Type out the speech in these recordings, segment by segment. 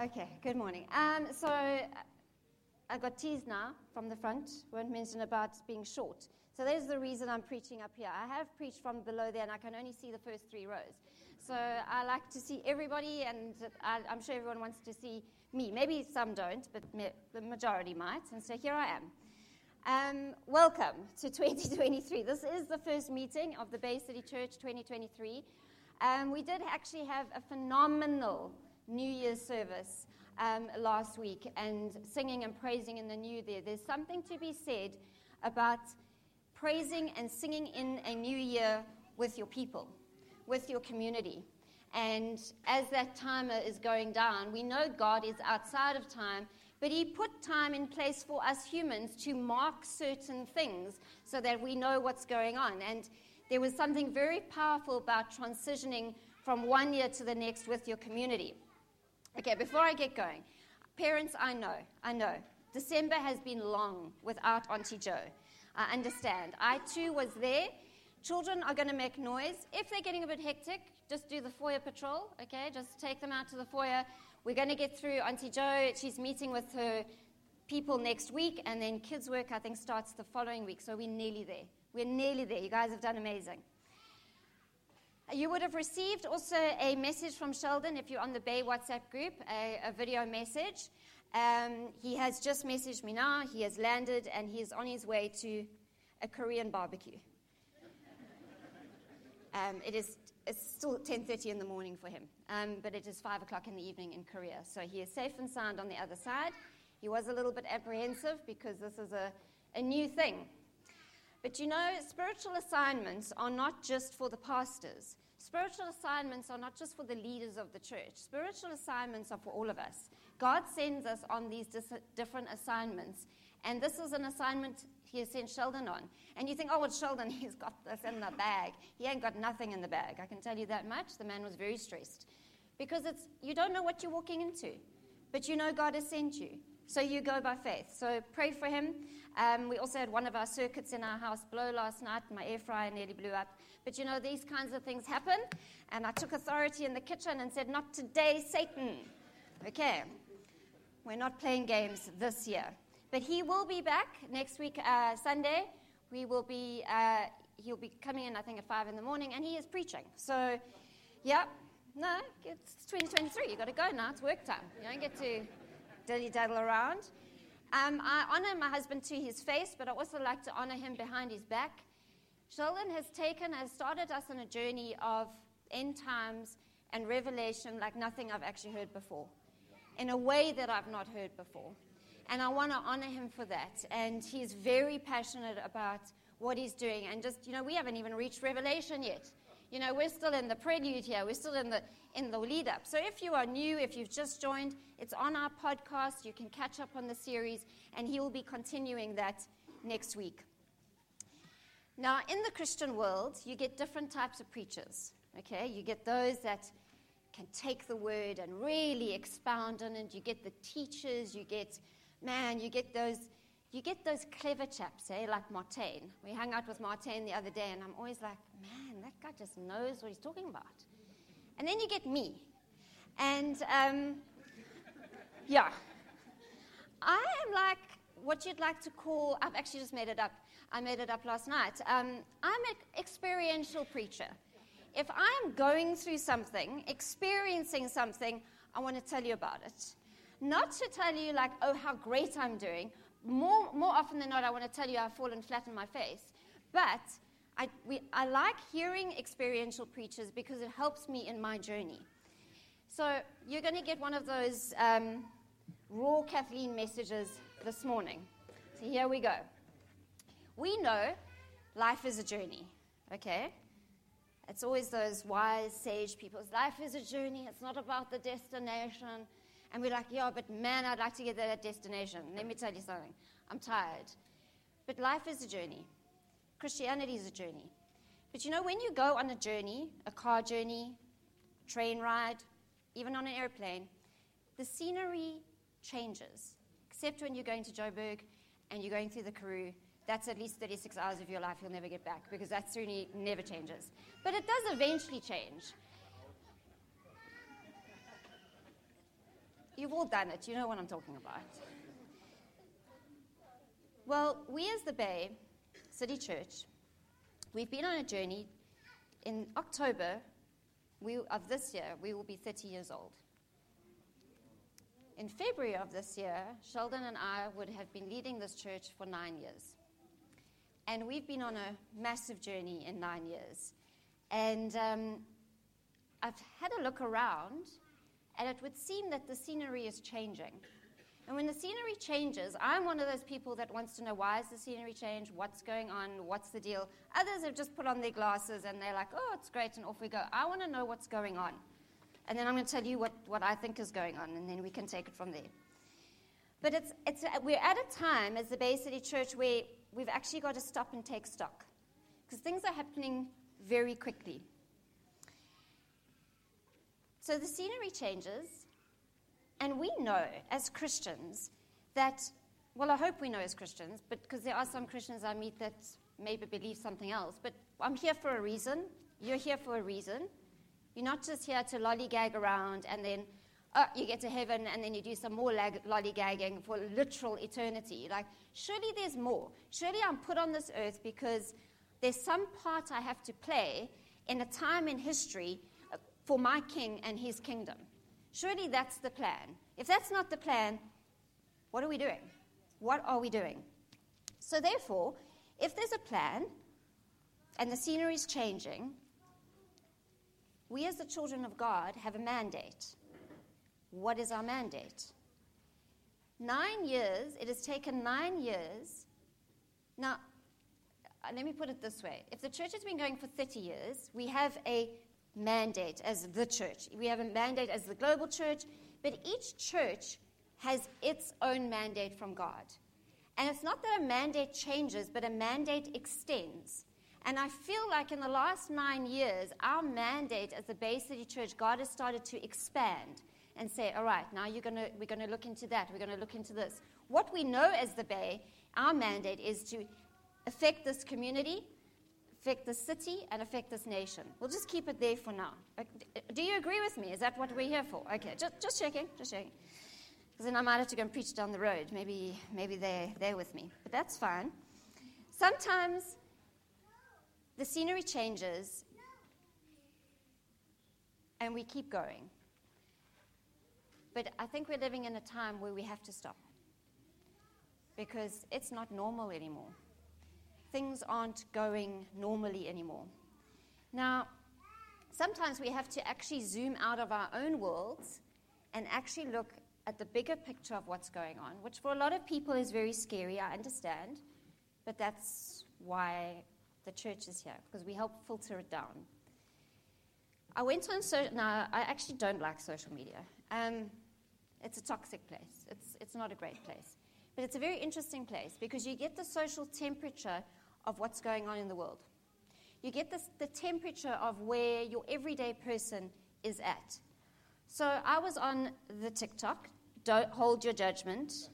Okay, good morning. Um, so I got teased now from the front, won't mention about being short. So there's the reason I'm preaching up here. I have preached from below there and I can only see the first three rows. So I like to see everybody and I, am sure everyone wants to see me. Maybe some don't, but the majority might. And so here I am. Um, welcome to 2023. This is the first meeting of the Bay City Church 2023. Um, we did actually have a phenomenal New Year's service um, last week and singing and praising in the new year. There's something to be said about praising and singing in a new year with your people, with your community. And as that timer is going down, we know God is outside of time, but He put time in place for us humans to mark certain things so that we know what's going on. And there was something very powerful about transitioning from one year to the next with your community. Okay, before I get going, parents, I know, I know. December has been long without Auntie Joe. I understand. I too was there. Children are going to make noise. If they're getting a bit hectic, just do the foyer patrol, okay? Just take them out to the foyer. We're going to get through Auntie Joe. She's meeting with her people next week, and then kids' work, I think, starts the following week. So we're nearly there. We're nearly there. You guys have done amazing. You would have received also a message from Sheldon if you're on the Bay WhatsApp group, a, a video message. Um, he has just messaged me now. He has landed and he is on his way to a Korean barbecue. Um, it is it's still 10.30 in the morning for him, um, but it is 5 o'clock in the evening in Korea. So he is safe and sound on the other side. He was a little bit apprehensive because this is a, a new thing. But you know, spiritual assignments are not just for the pastors. Spiritual assignments are not just for the leaders of the church. Spiritual assignments are for all of us. God sends us on these dis- different assignments. And this is an assignment he sent Sheldon on. And you think, oh, well, Sheldon, he's got this in the bag. He ain't got nothing in the bag. I can tell you that much. The man was very stressed. Because it's, you don't know what you're walking into, but you know God has sent you. So you go by faith. So pray for him. Um, we also had one of our circuits in our house blow last night. and My air fryer nearly blew up. But you know, these kinds of things happen. And I took authority in the kitchen and said, Not today, Satan. Okay. We're not playing games this year. But he will be back next week, uh, Sunday. We will be, uh, he'll be coming in, I think, at 5 in the morning, and he is preaching. So, yeah, no, it's 2023. You've got to go now. It's work time. You don't get to dilly daddle around. Um, I honor my husband to his face, but I also like to honor him behind his back. Sheldon has taken, has started us on a journey of end times and revelation like nothing I've actually heard before, in a way that I've not heard before. And I want to honor him for that. And he's very passionate about what he's doing. And just, you know, we haven't even reached revelation yet. You know, we're still in the prelude here. We're still in the in the lead up. So if you are new, if you've just joined, it's on our podcast. You can catch up on the series, and he will be continuing that next week. Now, in the Christian world, you get different types of preachers. Okay, you get those that can take the word and really expound on it. You get the teachers. You get, man, you get those you get those clever chaps, eh, like Martin. We hung out with Martin the other day, and I'm always like, man, that guy just knows what he's talking about. And then you get me. And um, yeah, I am like what you'd like to call, I've actually just made it up. I made it up last night. Um, I'm an experiential preacher. If I'm going through something, experiencing something, I want to tell you about it. Not to tell you, like, oh, how great I'm doing more, more often than not, I want to tell you I've fallen flat on my face. But I, we, I like hearing experiential preachers because it helps me in my journey. So you're going to get one of those um, raw Kathleen messages this morning. So here we go. We know life is a journey, okay? It's always those wise, sage people. Life is a journey. It's not about the destination. And we're like, yeah, but man, I'd like to get to that destination. Let me tell you something. I'm tired. But life is a journey. Christianity is a journey. But you know, when you go on a journey, a car journey, train ride, even on an airplane, the scenery changes. Except when you're going to Joburg and you're going through the Karoo. That's at least 36 hours of your life you'll never get back because that scenery never changes. But it does eventually change. You've all done it. You know what I'm talking about. Well, we as the Bay City Church, we've been on a journey. In October we, of this year, we will be 30 years old. In February of this year, Sheldon and I would have been leading this church for nine years. And we've been on a massive journey in nine years. And um, I've had a look around, and it would seem that the scenery is changing. And when the scenery changes, I'm one of those people that wants to know why is the scenery change, what's going on, what's the deal. Others have just put on their glasses and they're like, oh, it's great, and off we go. I want to know what's going on. And then I'm going to tell you what, what I think is going on, and then we can take it from there. But it's, it's, we're at a time as the Bay City Church where we've actually got to stop and take stock because things are happening very quickly. So the scenery changes, and we know as Christians that, well, I hope we know as Christians, but because there are some Christians I meet that maybe believe something else, but I'm here for a reason. You're here for a reason. You're not just here to lollygag around and then oh, you get to heaven and then you do some more lag- lollygagging for literal eternity. Like, surely there's more. Surely I'm put on this earth because there's some part I have to play in a time in history for my king and his kingdom. Surely that's the plan. If that's not the plan, what are we doing? What are we doing? So, therefore, if there's a plan and the scenery is changing, we as the children of God have a mandate. What is our mandate? Nine years, it has taken nine years. Now, uh, let me put it this way if the church has been going for 30 years, we have a mandate as the church. We have a mandate as the global church, but each church has its own mandate from God. And it's not that a mandate changes, but a mandate extends. And I feel like in the last nine years, our mandate as the Bay City Church, God has started to expand and say, all right, now you're gonna, we're going to look into that, we're going to look into this. What we know as the Bay, our mandate is to affect this community, affect this city, and affect this nation. We'll just keep it there for now. Uh, uh, do you agree with me? Is that what we're here for? Okay, just, just checking, just checking. Because then I might have to go and preach down the road. Maybe, maybe they're there with me. But that's fine. Sometimes the scenery changes and we keep going. But I think we're living in a time where we have to stop because it's not normal anymore things aren't going normally anymore. Now, sometimes we have to actually zoom out of our own worlds and actually look at the bigger picture of what's going on, which for a lot of people is very scary, I understand, but that's why the church is here, because we help filter it down. I went on social, now I actually don't like social media. Um, it's a toxic place, it's, it's not a great place. But it's a very interesting place because you get the social temperature of what's going on in the world. You get this, the temperature of where your everyday person is at. So I was on the TikTok. Don't hold your judgment.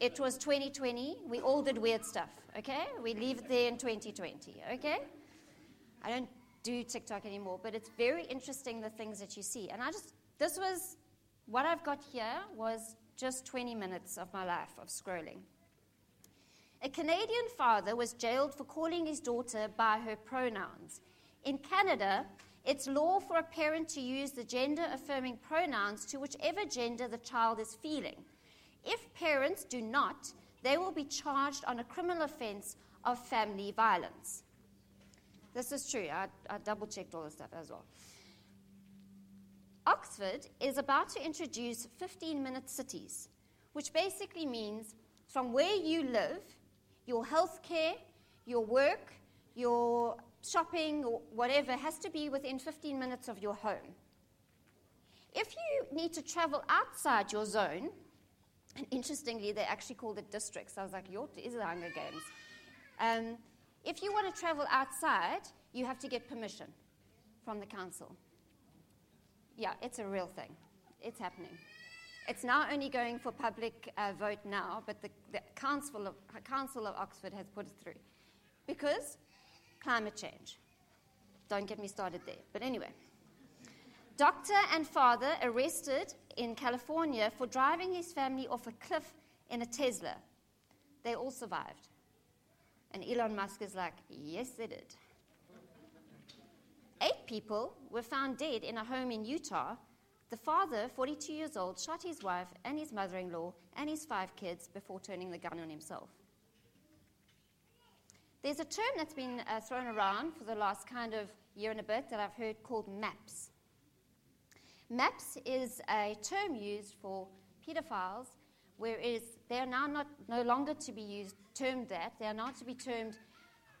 it was 2020. We all did weird stuff, okay? We leave it there in 2020, okay? I don't do TikTok anymore, but it's very interesting the things that you see. And I just, this was, what I've got here was just 20 minutes of my life of scrolling. A Canadian father was jailed for calling his daughter by her pronouns. In Canada, it's law for a parent to use the gender affirming pronouns to whichever gender the child is feeling. If parents do not, they will be charged on a criminal offense of family violence. This is true. I, I double checked all this stuff as well. Oxford is about to introduce 15 minute cities, which basically means from where you live, your health care, your work, your shopping, or whatever has to be within 15 minutes of your home. If you need to travel outside your zone, and interestingly, they actually called it districts. I was like, your is the Hunger Games. Um, if you want to travel outside, you have to get permission from the council. Yeah, it's a real thing. It's happening. It's now only going for public uh, vote now, but the, the Council, of, Council of Oxford has put it through. Because climate change. Don't get me started there. But anyway. Doctor and father arrested in California for driving his family off a cliff in a Tesla. They all survived. And Elon Musk is like, yes, they did. Eight people were found dead in a home in Utah. The father, 42 years old, shot his wife and his mother in law and his five kids before turning the gun on himself. There's a term that's been uh, thrown around for the last kind of year and a bit that I've heard called MAPS. MAPS is a term used for pedophiles, whereas they are now not, no longer to be used, termed that. They are now to be termed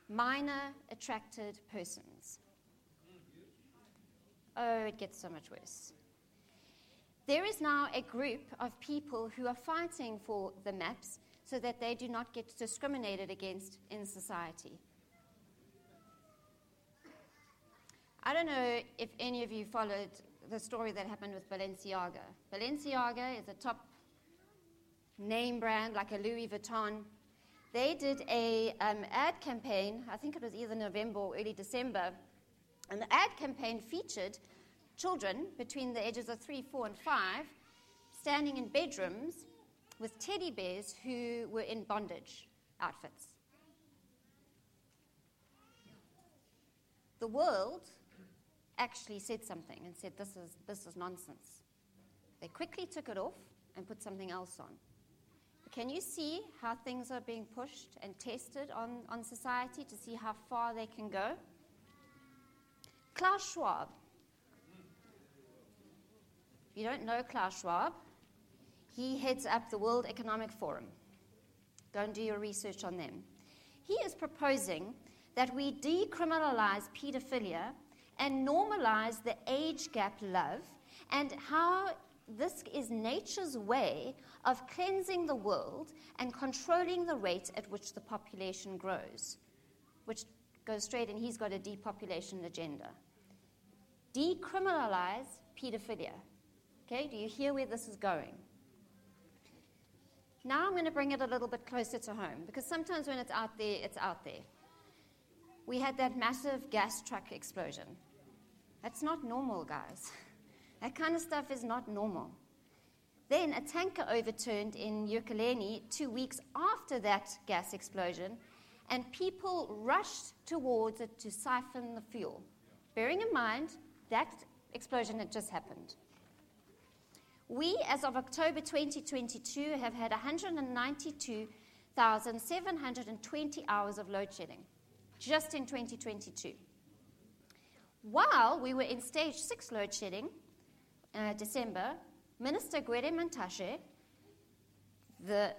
minor attracted persons. Oh, it gets so much worse. There is now a group of people who are fighting for the maps so that they do not get discriminated against in society. I don't know if any of you followed the story that happened with Balenciaga. Balenciaga is a top name brand like a Louis Vuitton. They did a um, ad campaign, I think it was either November or early December, and the ad campaign featured children between the ages of three, four, and five standing in bedrooms with teddy bears who were in bondage outfits. The world actually said something and said, This is, this is nonsense. They quickly took it off and put something else on. Can you see how things are being pushed and tested on, on society to see how far they can go? Klaus Schwab. You don't know Klaus Schwab, he heads up the World Economic Forum. Go and do your research on them. He is proposing that we decriminalize pedophilia and normalize the age gap love and how this is nature's way of cleansing the world and controlling the rate at which the population grows, which goes straight, and he's got a depopulation agenda. Decriminalize pedophilia. Okay, do you hear where this is going? Now I'm going to bring it a little bit closer to home because sometimes when it's out there, it's out there. We had that massive gas truck explosion. That's not normal, guys. That kind of stuff is not normal. Then a tanker overturned in Ekurhuleni two weeks after that gas explosion, and people rushed towards it to siphon the fuel. Bearing in mind, that explosion had just happened. We, as of October 2022, have had 192,720 hours of load shedding just in 2022. While we were in stage six load shedding, uh, December, Minister Gwede Mantashe, the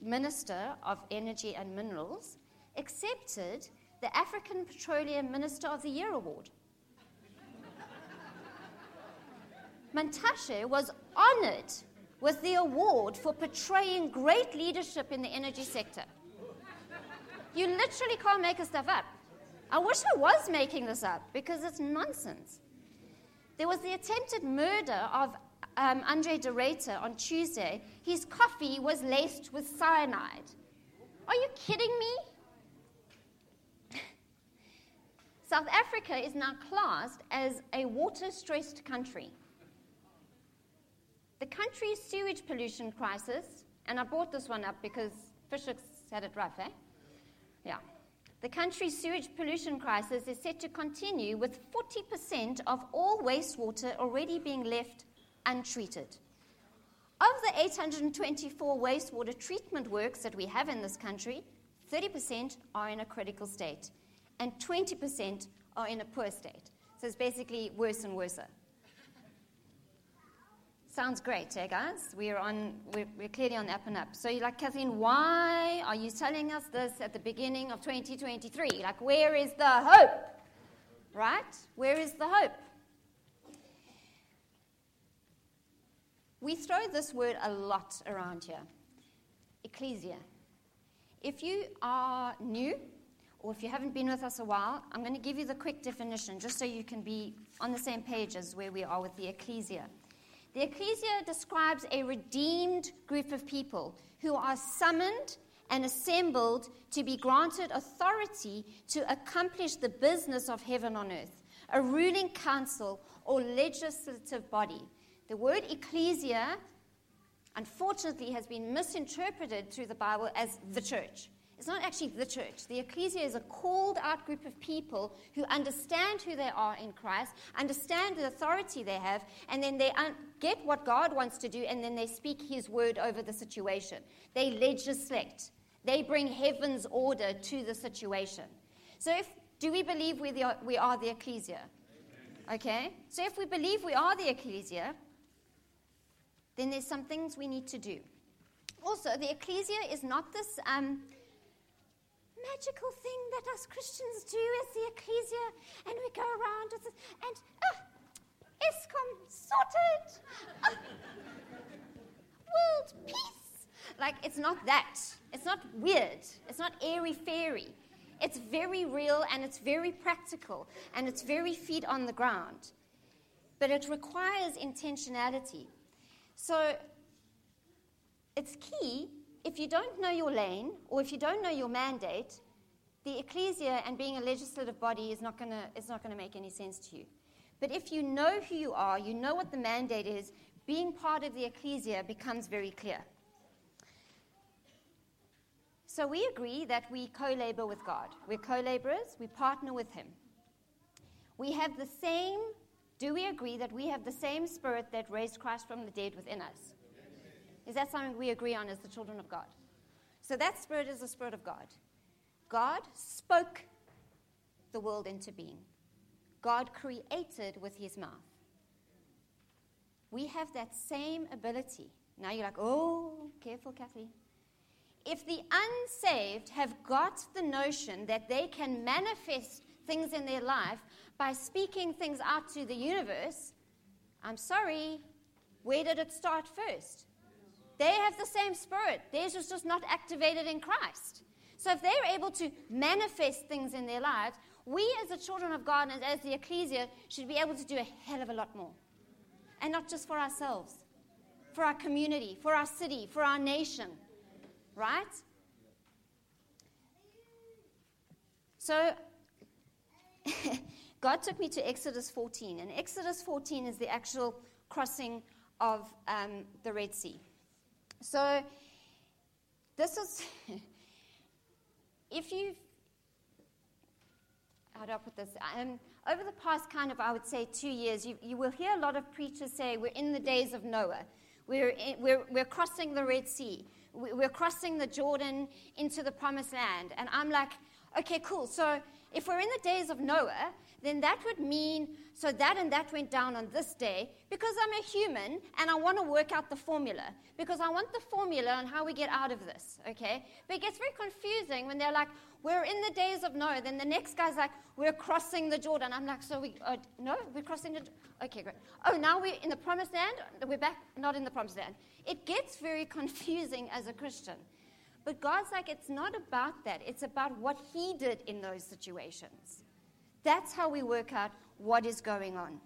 Minister of Energy and Minerals, accepted the African Petroleum Minister of the Year award. Mantashe was honored with the award for portraying great leadership in the energy sector. You literally can't make this stuff up. I wish I was making this up because it's nonsense. There was the attempted murder of um, Andre de Ruyter on Tuesday. His coffee was laced with cyanide. Are you kidding me? South Africa is now classed as a water stressed country. Country's sewage pollution crisis, and I brought this one up because Fisher had it rough, eh? Yeah. The country's sewage pollution crisis is set to continue with 40% of all wastewater already being left untreated. Of the 824 wastewater treatment works that we have in this country, 30% are in a critical state and 20% are in a poor state. So it's basically worse and worse. Sounds great, eh, guys? We're on. We're, we're, clearly on up and up. So you're like, Kathleen, why are you telling us this at the beginning of 2023? Like, where is the hope? Right? Where is the hope? We throw this word a lot around here. Ecclesia. If you are new, or if you haven't been with us a while, I'm going to give you the quick definition just so you can be on the same page as where we are with the ecclesia. The ecclesia describes a redeemed group of people who are summoned and assembled to be granted authority to accomplish the business of heaven on earth. a ruling council or legislative body. The word ecclesia, unfortunately, has been misinterpreted through the Bible as the church. It's not actually the church. The ecclesia is a called out group of people who understand who they are in Christ, understand the authority they have, and then they un- get what God wants to do, and then they speak His word over the situation. They legislate, they bring heaven's order to the situation. So, if, do we believe we, the, we are the ecclesia? Okay? So, if we believe we are the ecclesia, then there's some things we need to do. Also, the ecclesia is not this. Um, magical thing that us Christians do as the ecclesia, and we go around this, and uh, Eskom sorted, uh, world peace. Like, it's not that. It's not weird. It's not airy fairy. It's very real and it's very practical and it's very feet on the ground. But it requires intentionality. So it's key if you don't know your lane or if you don't know your mandate, the ecclesia and being a legislative body is not going to make any sense to you. But if you know who you are, you know what the mandate is, being part of the ecclesia becomes very clear. So we agree that we co labor with God. We're co laborers, we partner with Him. We have the same, do we agree that we have the same spirit that raised Christ from the dead within us? Is that something we agree on as the children of God? So that spirit is the spirit of God. God spoke the world into being. God created with his mouth. We have that same ability. Now you're like, oh, careful, Kathy. If the unsaved have got the notion that they can manifest things in their life by speaking things out to the universe, I'm sorry, where did it start first? They have the same spirit. Theirs is just not activated in Christ. So if they're able to manifest things in their lives, we as the children of God and as the ecclesia should be able to do a hell of a lot more. And not just for ourselves, for our community, for our city, for our nation. Right? So God took me to Exodus 14, and Exodus 14 is the actual crossing of um, the Red Sea. So, this is, if you, how do I put this? Um, over the past kind of, I would say, two years, you, you will hear a lot of preachers say, We're in the days of Noah. We're, in, we're, we're crossing the Red Sea. We're crossing the Jordan into the promised land. And I'm like, okay, cool. So if we're in the days of Noah, then that would mean so that and that went down on this day because I'm a human and I want to work out the formula because I want the formula on how we get out of this, okay? But it gets very confusing when they're like, we're in the days of Noah. Then the next guy's like, we're crossing the Jordan. I'm like, so we, uh, no, we're crossing the, okay, great. Oh, now we're in the promised land? We're back, not in the promised land. It gets very confusing as a Christian. But God's like, it's not about that. It's about what He did in those situations. That's how we work out what is going on.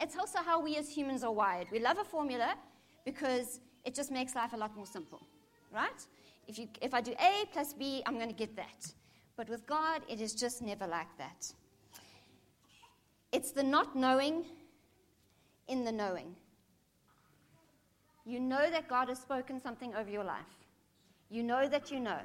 It's also how we as humans are wired. We love a formula because it just makes life a lot more simple, right? If, you, if I do A plus B, I'm going to get that. But with God, it is just never like that. It's the not knowing in the knowing. You know that God has spoken something over your life. You know that you know.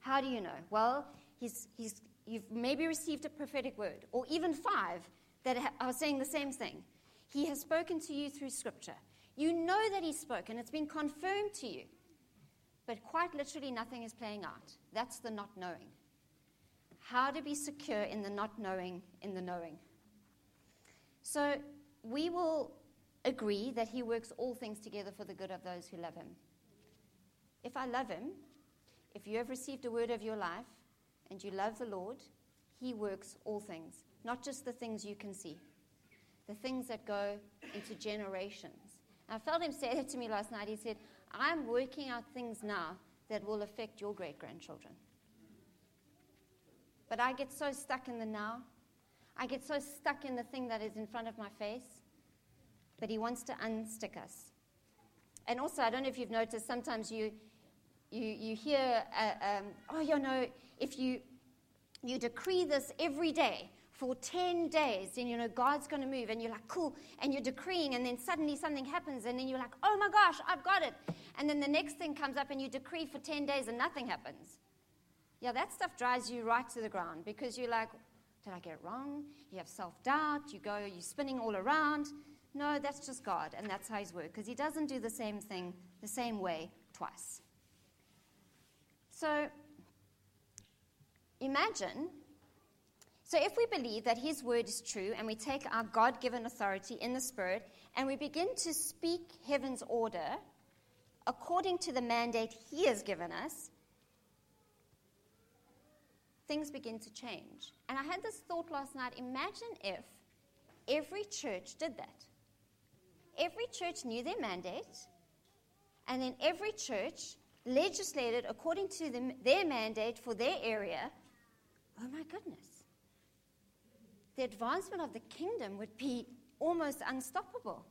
How do you know? Well, he's, he's, you've maybe received a prophetic word, or even five that are saying the same thing. He has spoken to you through Scripture. You know that He's spoken, and it's been confirmed to you. But quite literally, nothing is playing out. That's the not knowing. How to be secure in the not knowing, in the knowing. So we will agree that He works all things together for the good of those who love Him. If I love Him, if you have received a word of your life and you love the Lord, He works all things, not just the things you can see, the things that go into generations. I felt Him say that to me last night. He said, I'm working out things now that will affect your great grandchildren. But I get so stuck in the now. I get so stuck in the thing that is in front of my face. But He wants to unstick us. And also, I don't know if you've noticed, sometimes you, you, you hear, uh, um, oh, you know, if you, you decree this every day for 10 days, then, you know God's going to move, and you're like, cool, and you're decreeing, and then suddenly something happens, and then you're like, oh my gosh, I've got it. And then the next thing comes up, and you decree for 10 days, and nothing happens. Yeah, that stuff drives you right to the ground because you're like, did I get it wrong? You have self doubt, you go, you're spinning all around. No, that's just God, and that's how He's work, because He doesn't do the same thing the same way twice. So, imagine. So, if we believe that His word is true and we take our God given authority in the Spirit and we begin to speak heaven's order according to the mandate He has given us, things begin to change. And I had this thought last night imagine if every church did that. Every church knew their mandate, and then every church legislated according to their mandate for their area. Oh my goodness. The advancement of the kingdom would be almost unstoppable.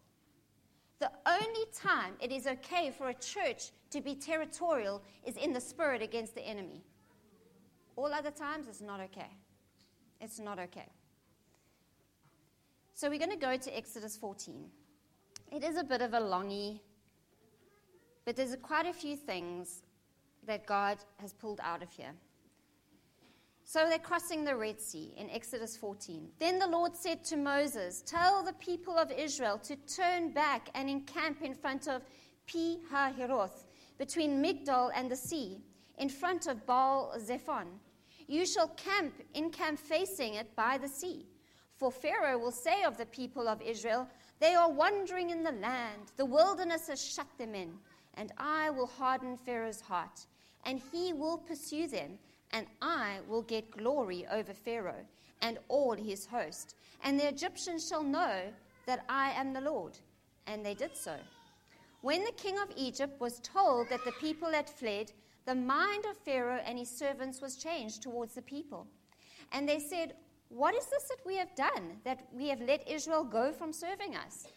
The only time it is okay for a church to be territorial is in the spirit against the enemy. All other times, it's not okay. It's not okay. So we're going to go to Exodus 14. It is a bit of a longy, but there's quite a few things that God has pulled out of here. So they're crossing the Red Sea in Exodus 14. Then the Lord said to Moses, Tell the people of Israel to turn back and encamp in front of Pi Hahiroth, between Migdol and the sea, in front of Baal Zephon. You shall camp in camp facing it by the sea. For Pharaoh will say of the people of Israel, They are wandering in the land, the wilderness has shut them in, and I will harden Pharaoh's heart, and he will pursue them, and I will get glory over Pharaoh and all his host. And the Egyptians shall know that I am the Lord. And they did so. When the king of Egypt was told that the people had fled, the mind of Pharaoh and his servants was changed towards the people. And they said, What is this that we have done, that we have let Israel go from serving us?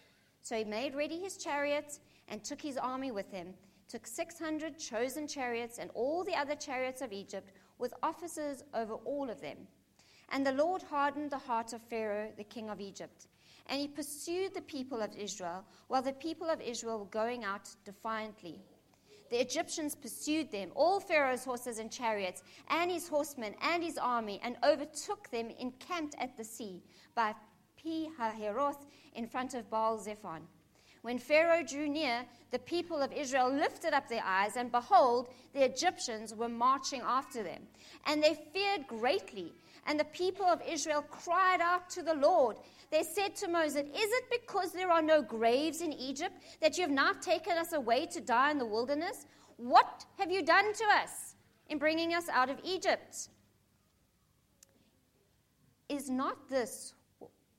So he made ready his chariots and took his army with him, took 600 chosen chariots and all the other chariots of Egypt, with officers over all of them. And the Lord hardened the heart of Pharaoh, the king of Egypt. And he pursued the people of Israel, while the people of Israel were going out defiantly. The Egyptians pursued them, all Pharaoh's horses and chariots, and his horsemen and his army, and overtook them encamped at the sea by Pi Hahiroth in front of Baal Zephon. When Pharaoh drew near, the people of Israel lifted up their eyes, and behold, the Egyptians were marching after them. And they feared greatly. And the people of Israel cried out to the Lord. They said to Moses, Is it because there are no graves in Egypt that you have not taken us away to die in the wilderness? What have you done to us in bringing us out of Egypt? Is not this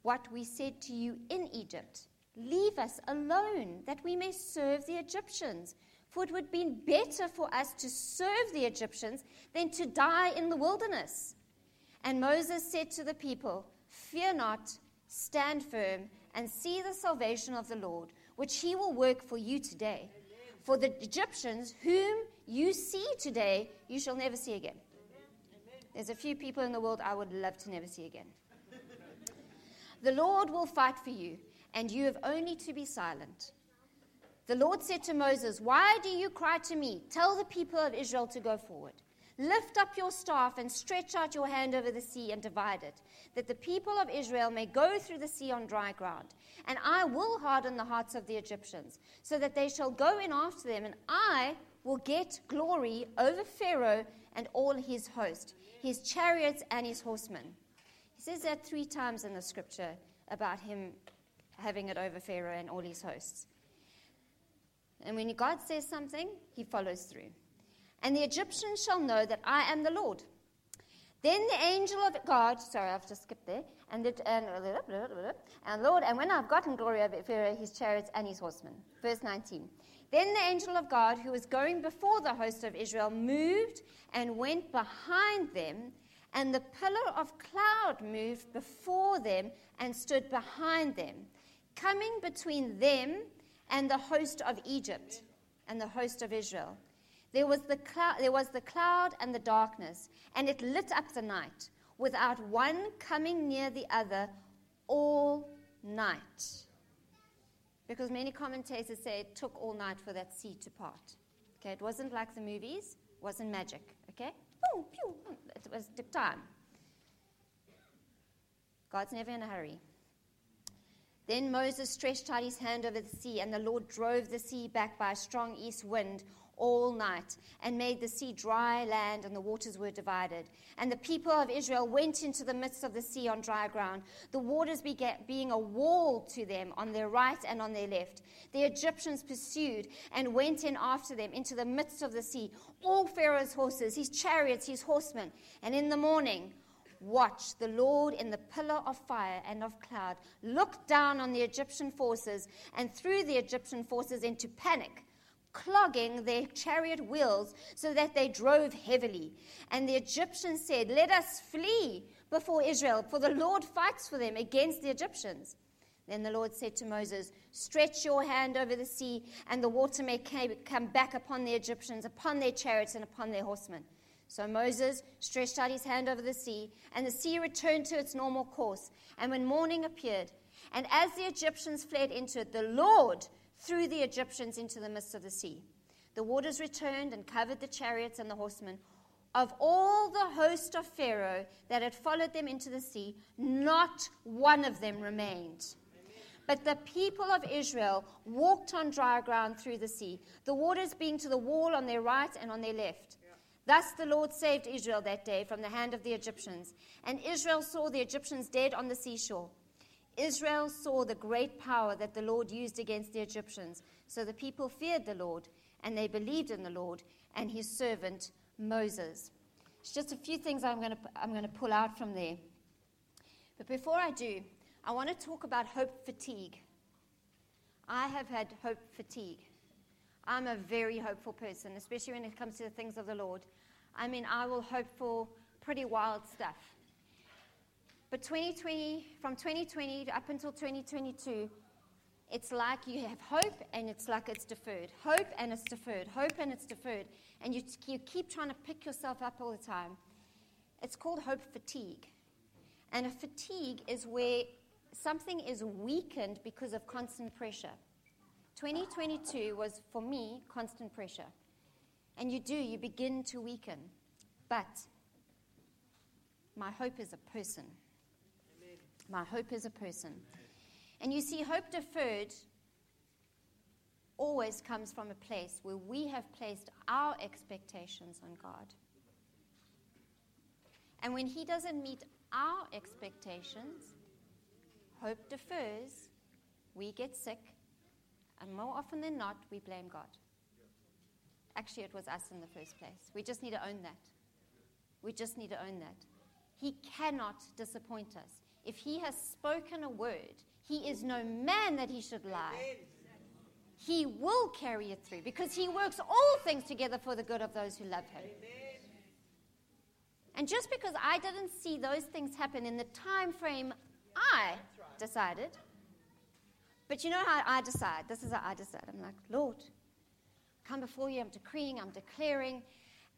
what we said to you in Egypt? Leave us alone that we may serve the Egyptians. For it would be better for us to serve the Egyptians than to die in the wilderness. And Moses said to the people, Fear not, stand firm, and see the salvation of the Lord, which he will work for you today. For the Egyptians whom you see today, you shall never see again. There's a few people in the world I would love to never see again. The Lord will fight for you and you have only to be silent. The Lord said to Moses, Why do you cry to me? Tell the people of Israel to go forward. Lift up your staff and stretch out your hand over the sea and divide it, that the people of Israel may go through the sea on dry ground. And I will harden the hearts of the Egyptians, so that they shall go in after them, and I will get glory over Pharaoh and all his host, his chariots and his horsemen. He says that three times in the scripture about him having it over Pharaoh and all his hosts. And when God says something, he follows through. And the Egyptians shall know that I am the Lord. Then the angel of God, sorry, I've just skipped there, and, the, and, and Lord, and when I've gotten glory over Pharaoh, his chariots, and his horsemen. Verse 19. Then the angel of God, who was going before the host of Israel, moved and went behind them, and the pillar of cloud moved before them and stood behind them coming between them and the host of Egypt and the host of Israel. There was, the clou- there was the cloud and the darkness, and it lit up the night, without one coming near the other all night. Because many commentators say it took all night for that sea to part. Okay, it wasn't like the movies, it wasn't magic. Okay? It was time. God's never in a hurry. Then Moses stretched out his hand over the sea, and the Lord drove the sea back by a strong east wind all night and made the sea dry land, and the waters were divided. And the people of Israel went into the midst of the sea on dry ground, the waters being a wall to them on their right and on their left. The Egyptians pursued and went in after them into the midst of the sea, all Pharaoh's horses, his chariots, his horsemen. And in the morning, Watch, the Lord in the pillar of fire and of cloud looked down on the Egyptian forces and threw the Egyptian forces into panic, clogging their chariot wheels so that they drove heavily. And the Egyptians said, Let us flee before Israel, for the Lord fights for them against the Egyptians. Then the Lord said to Moses, Stretch your hand over the sea, and the water may come back upon the Egyptians, upon their chariots, and upon their horsemen. So Moses stretched out his hand over the sea, and the sea returned to its normal course. And when morning appeared, and as the Egyptians fled into it, the Lord threw the Egyptians into the midst of the sea. The waters returned and covered the chariots and the horsemen. Of all the host of Pharaoh that had followed them into the sea, not one of them remained. But the people of Israel walked on dry ground through the sea, the waters being to the wall on their right and on their left. Thus the Lord saved Israel that day from the hand of the Egyptians. And Israel saw the Egyptians dead on the seashore. Israel saw the great power that the Lord used against the Egyptians. So the people feared the Lord, and they believed in the Lord and his servant Moses. It's just a few things I'm going to, I'm going to pull out from there. But before I do, I want to talk about hope fatigue. I have had hope fatigue. I'm a very hopeful person, especially when it comes to the things of the Lord. I mean, I will hope for pretty wild stuff. But 2020, from 2020 up until 2022, it's like you have hope and it's like it's deferred. Hope and it's deferred. Hope and it's deferred. And you, you keep trying to pick yourself up all the time. It's called hope fatigue. And a fatigue is where something is weakened because of constant pressure. 2022 was, for me, constant pressure. And you do, you begin to weaken. But my hope is a person. Amen. My hope is a person. And you see, hope deferred always comes from a place where we have placed our expectations on God. And when He doesn't meet our expectations, hope defers, we get sick, and more often than not, we blame God. Actually, it was us in the first place. We just need to own that. We just need to own that. He cannot disappoint us. If He has spoken a word, He is no man that He should lie. He will carry it through because He works all things together for the good of those who love Him. And just because I didn't see those things happen in the time frame I decided, but you know how I decide? This is how I decide. I'm like, Lord, come before you. I'm decreeing, I'm declaring.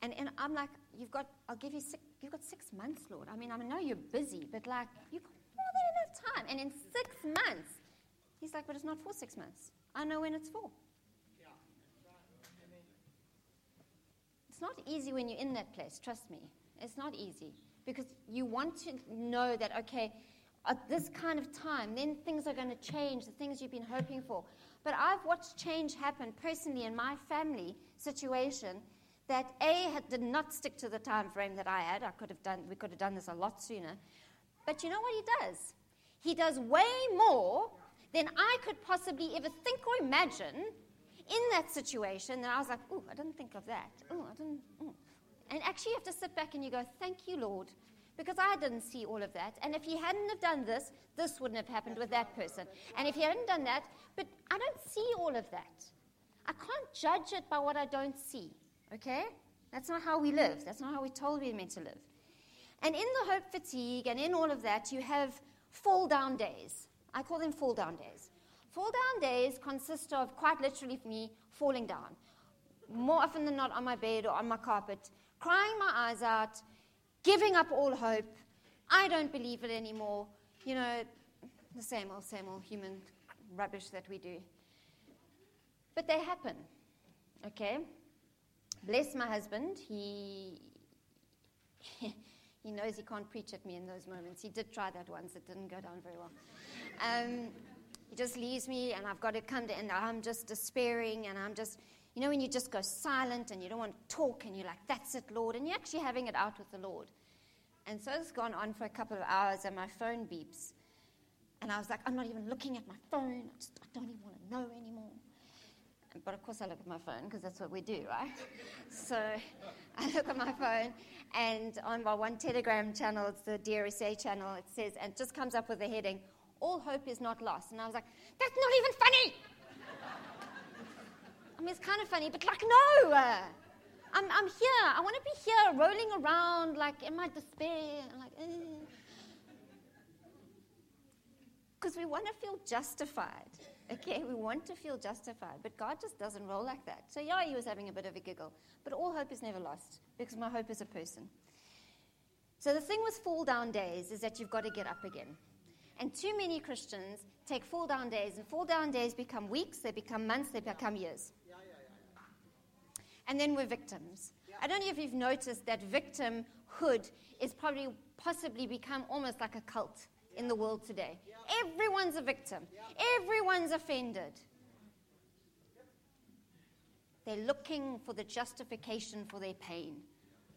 And, and I'm like, you've got, I'll give you six, you've got six months, Lord. I mean, I know you're busy, but like, you've got more than enough time. And in six months, he's like, but it's not for six months. I know when it's for. It's not easy when you're in that place, trust me. It's not easy because you want to know that, okay, at this kind of time, then things are going to change, the things you've been hoping for. But I've watched change happen personally in my family situation that A had, did not stick to the time frame that I had. I could have done, we could have done this a lot sooner. But you know what he does? He does way more than I could possibly ever think or imagine in that situation. And I was like, oh, I didn't think of that. Oh, I didn't. Ooh. And actually, you have to sit back and you go, thank you, Lord, because I didn't see all of that. And if he hadn't have done this, this wouldn't have happened with that person. And if he hadn't done that, but I don't see all of that. I can't judge it by what I don't see. Okay? That's not how we live. That's not how we're told we're meant to live. And in the hope fatigue and in all of that, you have fall down days. I call them fall down days. Fall down days consist of quite literally for me falling down. More often than not on my bed or on my carpet, crying my eyes out, giving up all hope, I don't believe it anymore. You know, the same old, same old human rubbish that we do. But they happen, okay? Bless my husband. He. he knows he can't preach at me in those moments. He did try that once, it didn't go down very well. Um, he just leaves me, and I've got to come to, and I'm just despairing, and I'm just, you know, when you just go silent and you don't want to talk, and you're like, that's it, Lord, and you're actually having it out with the Lord. And so it's gone on for a couple of hours, and my phone beeps. And I was like, I'm not even looking at my phone. I, just, I don't even want to know anymore. But of course, I look at my phone because that's what we do, right? so I look at my phone, and on my one Telegram channel, it's the DRSA channel, it says, and it just comes up with the heading, all hope is not lost. And I was like, that's not even funny. I mean, it's kind of funny, but like, no. I'm, I'm here. I want to be here rolling around like in my despair. Like, eh. because we want to feel justified. Okay, we want to feel justified, but God just doesn't roll like that. So, yeah, he was having a bit of a giggle, but all hope is never lost because my hope is a person. So, the thing with fall down days is that you've got to get up again. And too many Christians take fall down days, and fall down days become weeks, they become months, they become years. And then we're victims. I don't know if you've noticed that victimhood is probably possibly become almost like a cult in the world today. Everyone's a victim, everyone's offended. They're looking for the justification for their pain.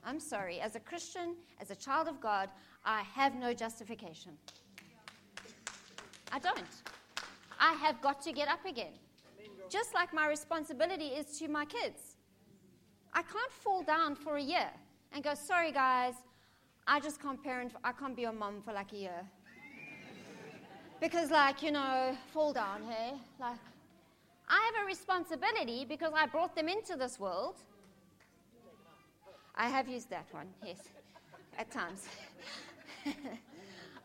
I'm sorry, as a Christian, as a child of God, I have no justification. I don't. I have got to get up again. Just like my responsibility is to my kids. I can't fall down for a year and go, sorry guys, I just can't parent, I can't be a mom for like a year. because, like, you know, fall down, hey? Like, I have a responsibility because I brought them into this world. I have used that one, yes, at times.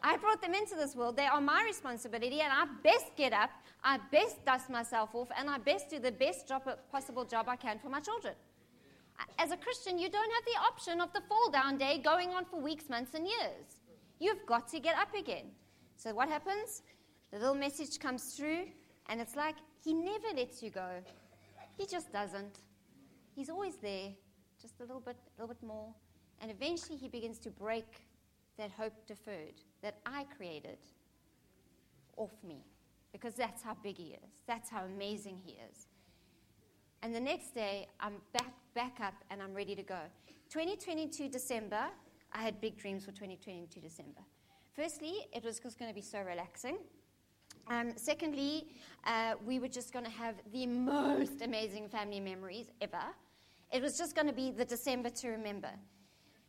I brought them into this world. They are my responsibility, and I best get up, I best dust myself off, and I best do the best job, possible job I can for my children. As a Christian, you don't have the option of the fall down day going on for weeks, months, and years. You've got to get up again. So, what happens? The little message comes through, and it's like, He never lets you go. He just doesn't. He's always there, just a little bit, a little bit more. And eventually, He begins to break that hope deferred that I created off me because that's how big He is. That's how amazing He is. And the next day, I'm back, back up and I'm ready to go. 2022 December, I had big dreams for 2022 December. Firstly, it was just going to be so relaxing. Um, secondly, uh, we were just going to have the most amazing family memories ever. It was just going to be the December to remember.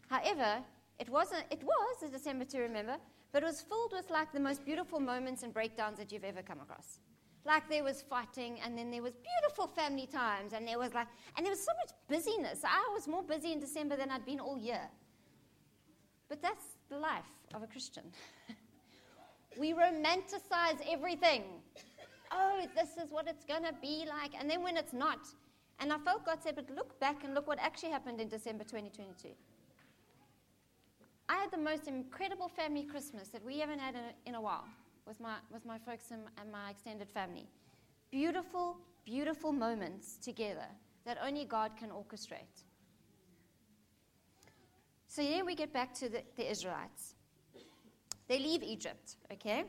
However, it wasn't. It was a December to remember, but it was filled with like the most beautiful moments and breakdowns that you've ever come across. Like there was fighting, and then there was beautiful family times, and there was like, and there was so much busyness. I was more busy in December than I'd been all year. But that's the life of a Christian. we romanticize everything. Oh, this is what it's going to be like. And then when it's not, and I felt God said, but look back and look what actually happened in December 2022. I had the most incredible family Christmas that we haven't had in a, in a while with my, with my folks and, and my extended family. Beautiful, beautiful moments together that only God can orchestrate. So then we get back to the, the Israelites. They leave Egypt, okay?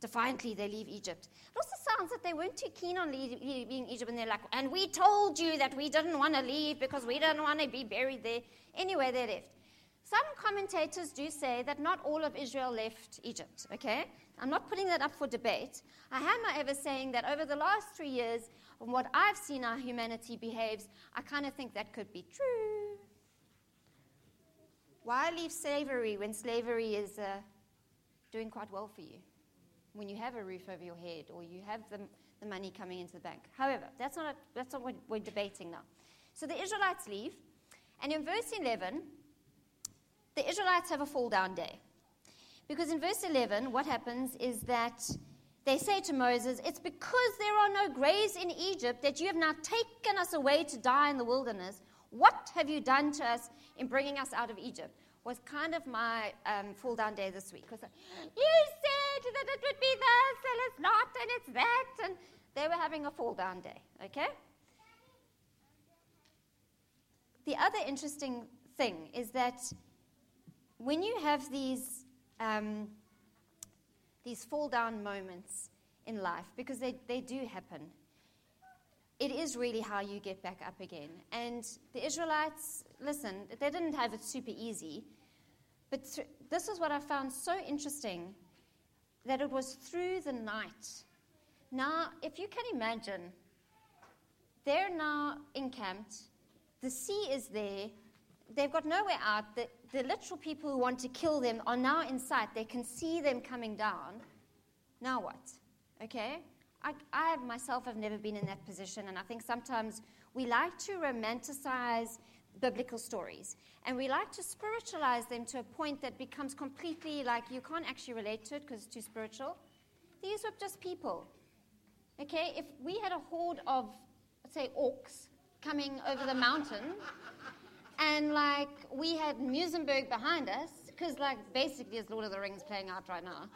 Defiantly, they leave Egypt. It also sounds that they weren't too keen on leaving Egypt, and they're like, and we told you that we didn't want to leave because we didn't want to be buried there. Anyway, they left. Some commentators do say that not all of Israel left Egypt, okay? I'm not putting that up for debate. I am, however, saying that over the last three years, from what I've seen how humanity behaves, I kind of think that could be true. Why leave slavery when slavery is uh, doing quite well for you? When you have a roof over your head or you have the, the money coming into the bank. However, that's not, a, that's not what we're debating now. So the Israelites leave, and in verse 11, the Israelites have a fall down day. Because in verse 11, what happens is that they say to Moses, It's because there are no graves in Egypt that you have now taken us away to die in the wilderness. What have you done to us in bringing us out of Egypt? was kind of my um, fall down day this week. Because you said that it would be this, and it's not, and it's that. And they were having a fall down day, okay? The other interesting thing is that when you have these, um, these fall down moments in life, because they, they do happen, it is really how you get back up again. And the Israelites, listen, they didn't have it super easy. But th- this is what I found so interesting that it was through the night. Now, if you can imagine, they're now encamped, the sea is there, they've got nowhere out. The, the literal people who want to kill them are now in sight. They can see them coming down. Now what? Okay? I, I myself have never been in that position, and I think sometimes we like to romanticize biblical stories and we like to spiritualize them to a point that becomes completely like you can't actually relate to it because it's too spiritual. These were just people. Okay, if we had a horde of, say, orcs coming over the mountain, and like we had Muizenberg behind us, because like basically it's Lord of the Rings playing out right now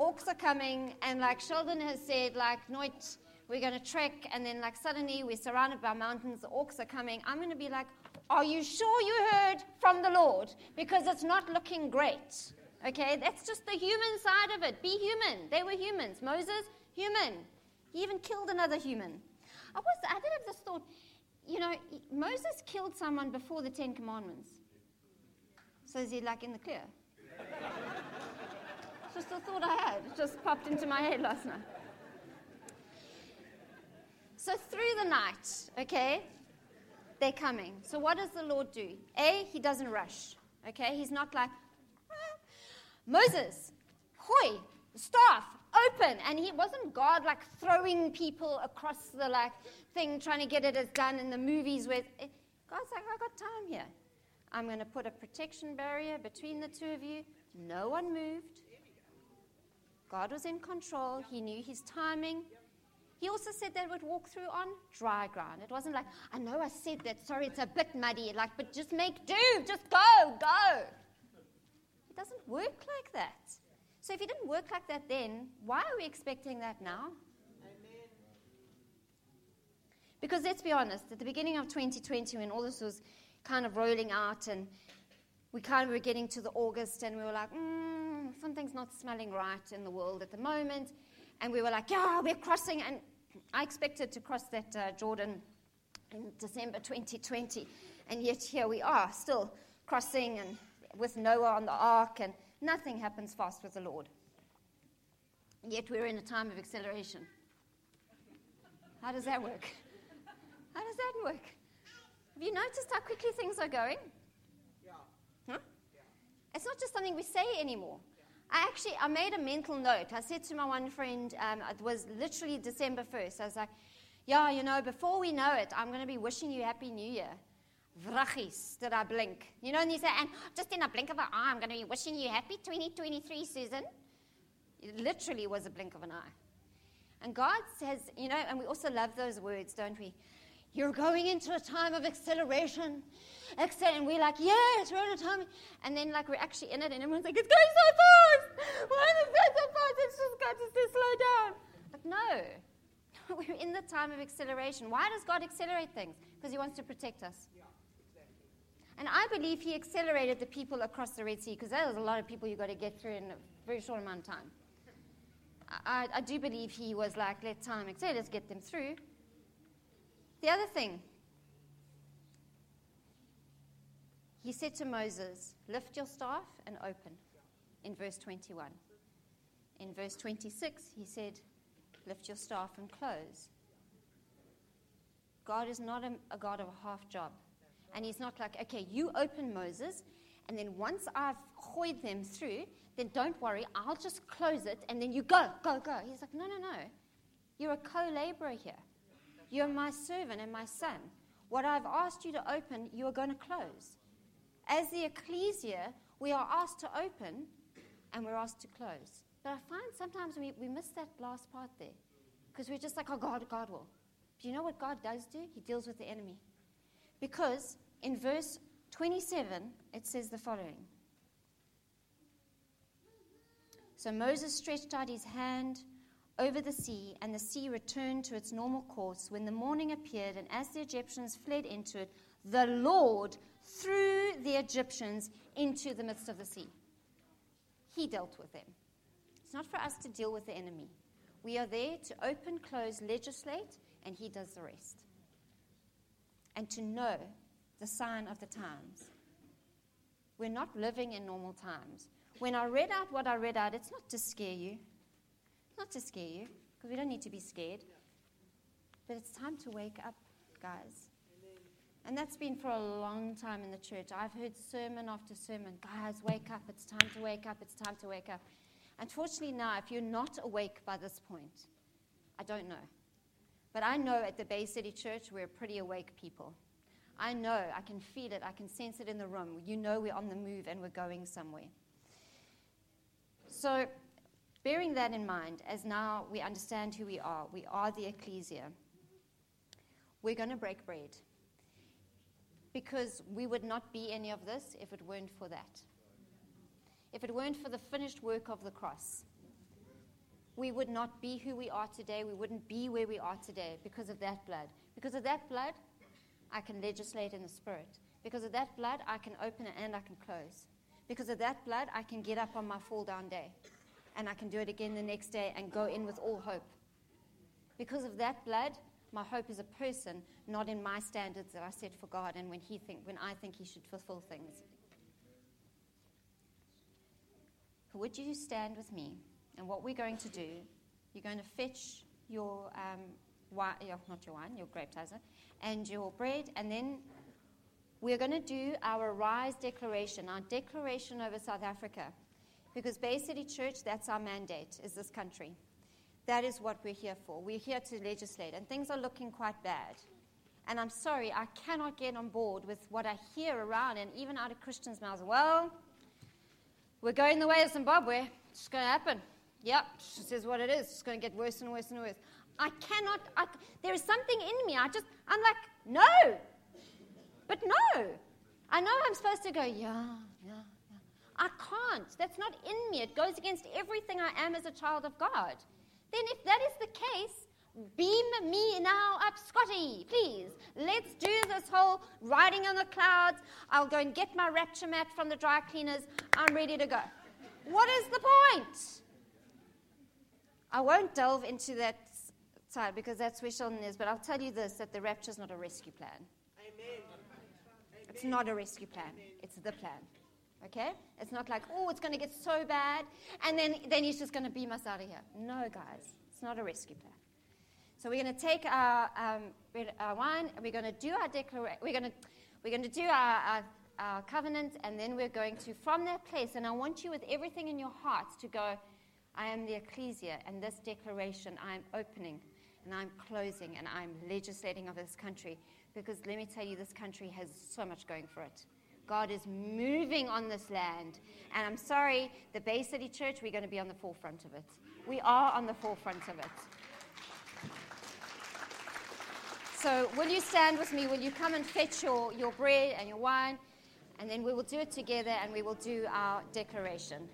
orcs are coming, and like Sheldon has said, like, Noit, we're to trek, and then like suddenly we're surrounded by mountains, the orcs are coming. I'm to be like, are you sure you heard from the Lord? Because it's not looking great. Okay, that's just the human side of it. Be human. They were humans. Moses, human. He even killed another human. I was, I did have this thought, you know, Moses killed someone before the Ten Commandments. So is he like in the clear? just a thought I had. It just popped into my head last night. So through the night, okay, they're coming. So what does the Lord do? A, he doesn't rush. Okay, he's not like ah. Moses, hoi, staff, open. And he wasn't God like throwing people across the like thing, trying to get it as done in the movies where God's like, I got time here. I'm going to put a protection barrier between the two of you. No one moved. God was in control. He knew his timing. He also said they would walk through on dry ground. It wasn't like, I know I said that, sorry, it's a bit muddy, like, but just make do, just go, go. It doesn't work like that. So if it didn't work like that then, why are we expecting that now? Amen. Because let's be honest, at the beginning of 2020, when all this was kind of rolling out and we kind of were getting to the August and we were like, mm, something's not smelling right in the world at the moment. And we were like, yeah, we're crossing. And I expected to cross that uh, Jordan in December 2020. And yet here we are, still crossing and with Noah on the ark, and nothing happens fast with the Lord. Yet we're in a time of acceleration. How does that work? How does that work? Have you noticed how quickly things are going? Yeah. Huh? yeah. It's not just something we say anymore. I actually, I made a mental note. I said to my one friend, um, it was literally December 1st. I was like, yeah, you know, before we know it, I'm going to be wishing you Happy New Year. Vrachis, did I blink? You know, and you say, and just in a blink of an eye, I'm going to be wishing you Happy 2023, Susan. It literally was a blink of an eye. And God says, you know, and we also love those words, don't we? You're going into a time of acceleration. And we're like, yes, we're in a time. And then, like, we're actually in it, and everyone's like, it's going so fast. Why is it going so fast? It's just got to slow down. But no, we're in the time of acceleration. Why does God accelerate things? Because He wants to protect us. And I believe He accelerated the people across the Red Sea because there was a lot of people you got to get through in a very short amount of time. I, I do believe He was like, let time accelerate, let's get them through. The other thing, he said to Moses, Lift your staff and open, in verse 21. In verse 26, he said, Lift your staff and close. God is not a, a God of a half job. And he's not like, okay, you open Moses, and then once I've hoid them through, then don't worry, I'll just close it, and then you go, go, go. He's like, no, no, no. You're a co laborer here. You're my servant and my son. What I've asked you to open, you are going to close. As the ecclesia, we are asked to open and we're asked to close. But I find sometimes we, we miss that last part there because we're just like, oh, God, God will. Do you know what God does do? He deals with the enemy. Because in verse 27, it says the following. So Moses stretched out his hand over the sea, and the sea returned to its normal course. When the morning appeared, and as the Egyptians fled into it, the Lord threw the Egyptians into the midst of the sea. He dealt with them. It's not for us to deal with the enemy. We are there to open, close, legislate, and He does the rest. And to know the sign of the times. We're not living in normal times. When I read out what I read out, it's not to scare you. Not to scare you, because we don't need to be scared. But it's time to wake up, guys. And that's been for a long time in the church. I've heard sermon after sermon guys, wake up. It's time to wake up. It's time to wake up. Unfortunately, now, if you're not awake by this point, I don't know. But I know at the Bay City Church, we're pretty awake people. I know, I can feel it, I can sense it in the room. You know we're on the move and we're going somewhere. So, bearing that in mind, as now we understand who we are, we are the ecclesia, we're going to break bread because we would not be any of this if it weren't for that. If it weren't for the finished work of the cross, we would not be who we are today. We wouldn't be where we are today because of that blood. Because of that blood, I can legislate in the spirit. Because of that blood, I can open it and I can close. Because of that blood, I can get up on my fall down day. And I can do it again the next day and go in with all hope. Because of that blood, my hope is a person, not in my standards that I set for God and when, he think, when I think He should fulfill things. Would you stand with me? And what we're going to do, you're going to fetch your um, wine, not your wine, your grape taser, and your bread, and then we're going to do our Rise Declaration, our declaration over South Africa. Because Bay City Church, that's our mandate, is this country. That is what we're here for. We're here to legislate, and things are looking quite bad. And I'm sorry, I cannot get on board with what I hear around, and even out of Christians' mouths. Well, we're going the way of Zimbabwe. It's going to happen. Yep, this is what it is. It's going to get worse and worse and worse. I cannot, I, there is something in me. I just, I'm like, no. But no. I know I'm supposed to go, yeah, yeah, yeah. I can't. That's not in me. It goes against everything I am as a child of God. Then, if that is the case, beam me now up, Scotty, please. Let's do this whole riding on the clouds. I'll go and get my rapture mat from the dry cleaners. I'm ready to go. What is the point? I won't delve into that side because that's where Sheldon is, but I'll tell you this that the rapture is not a rescue plan. Amen. It's not a rescue plan, it's the plan. Okay? It's not like, oh, it's going to get so bad, and then, then he's just going to beam us out of here. No, guys, it's not a rescue plan. So we're going to take our, um, our wine, and we're going to do our declaration. We're going to we're going to do our, our, our covenant, and then we're going to, from that place, and I want you with everything in your heart to go, I am the ecclesia, and this declaration I am opening, and I'm closing, and I'm legislating over this country. Because let me tell you, this country has so much going for it. God is moving on this land. And I'm sorry, the Bay City Church, we're going to be on the forefront of it. We are on the forefront of it. So, will you stand with me? Will you come and fetch your, your bread and your wine? And then we will do it together and we will do our declaration.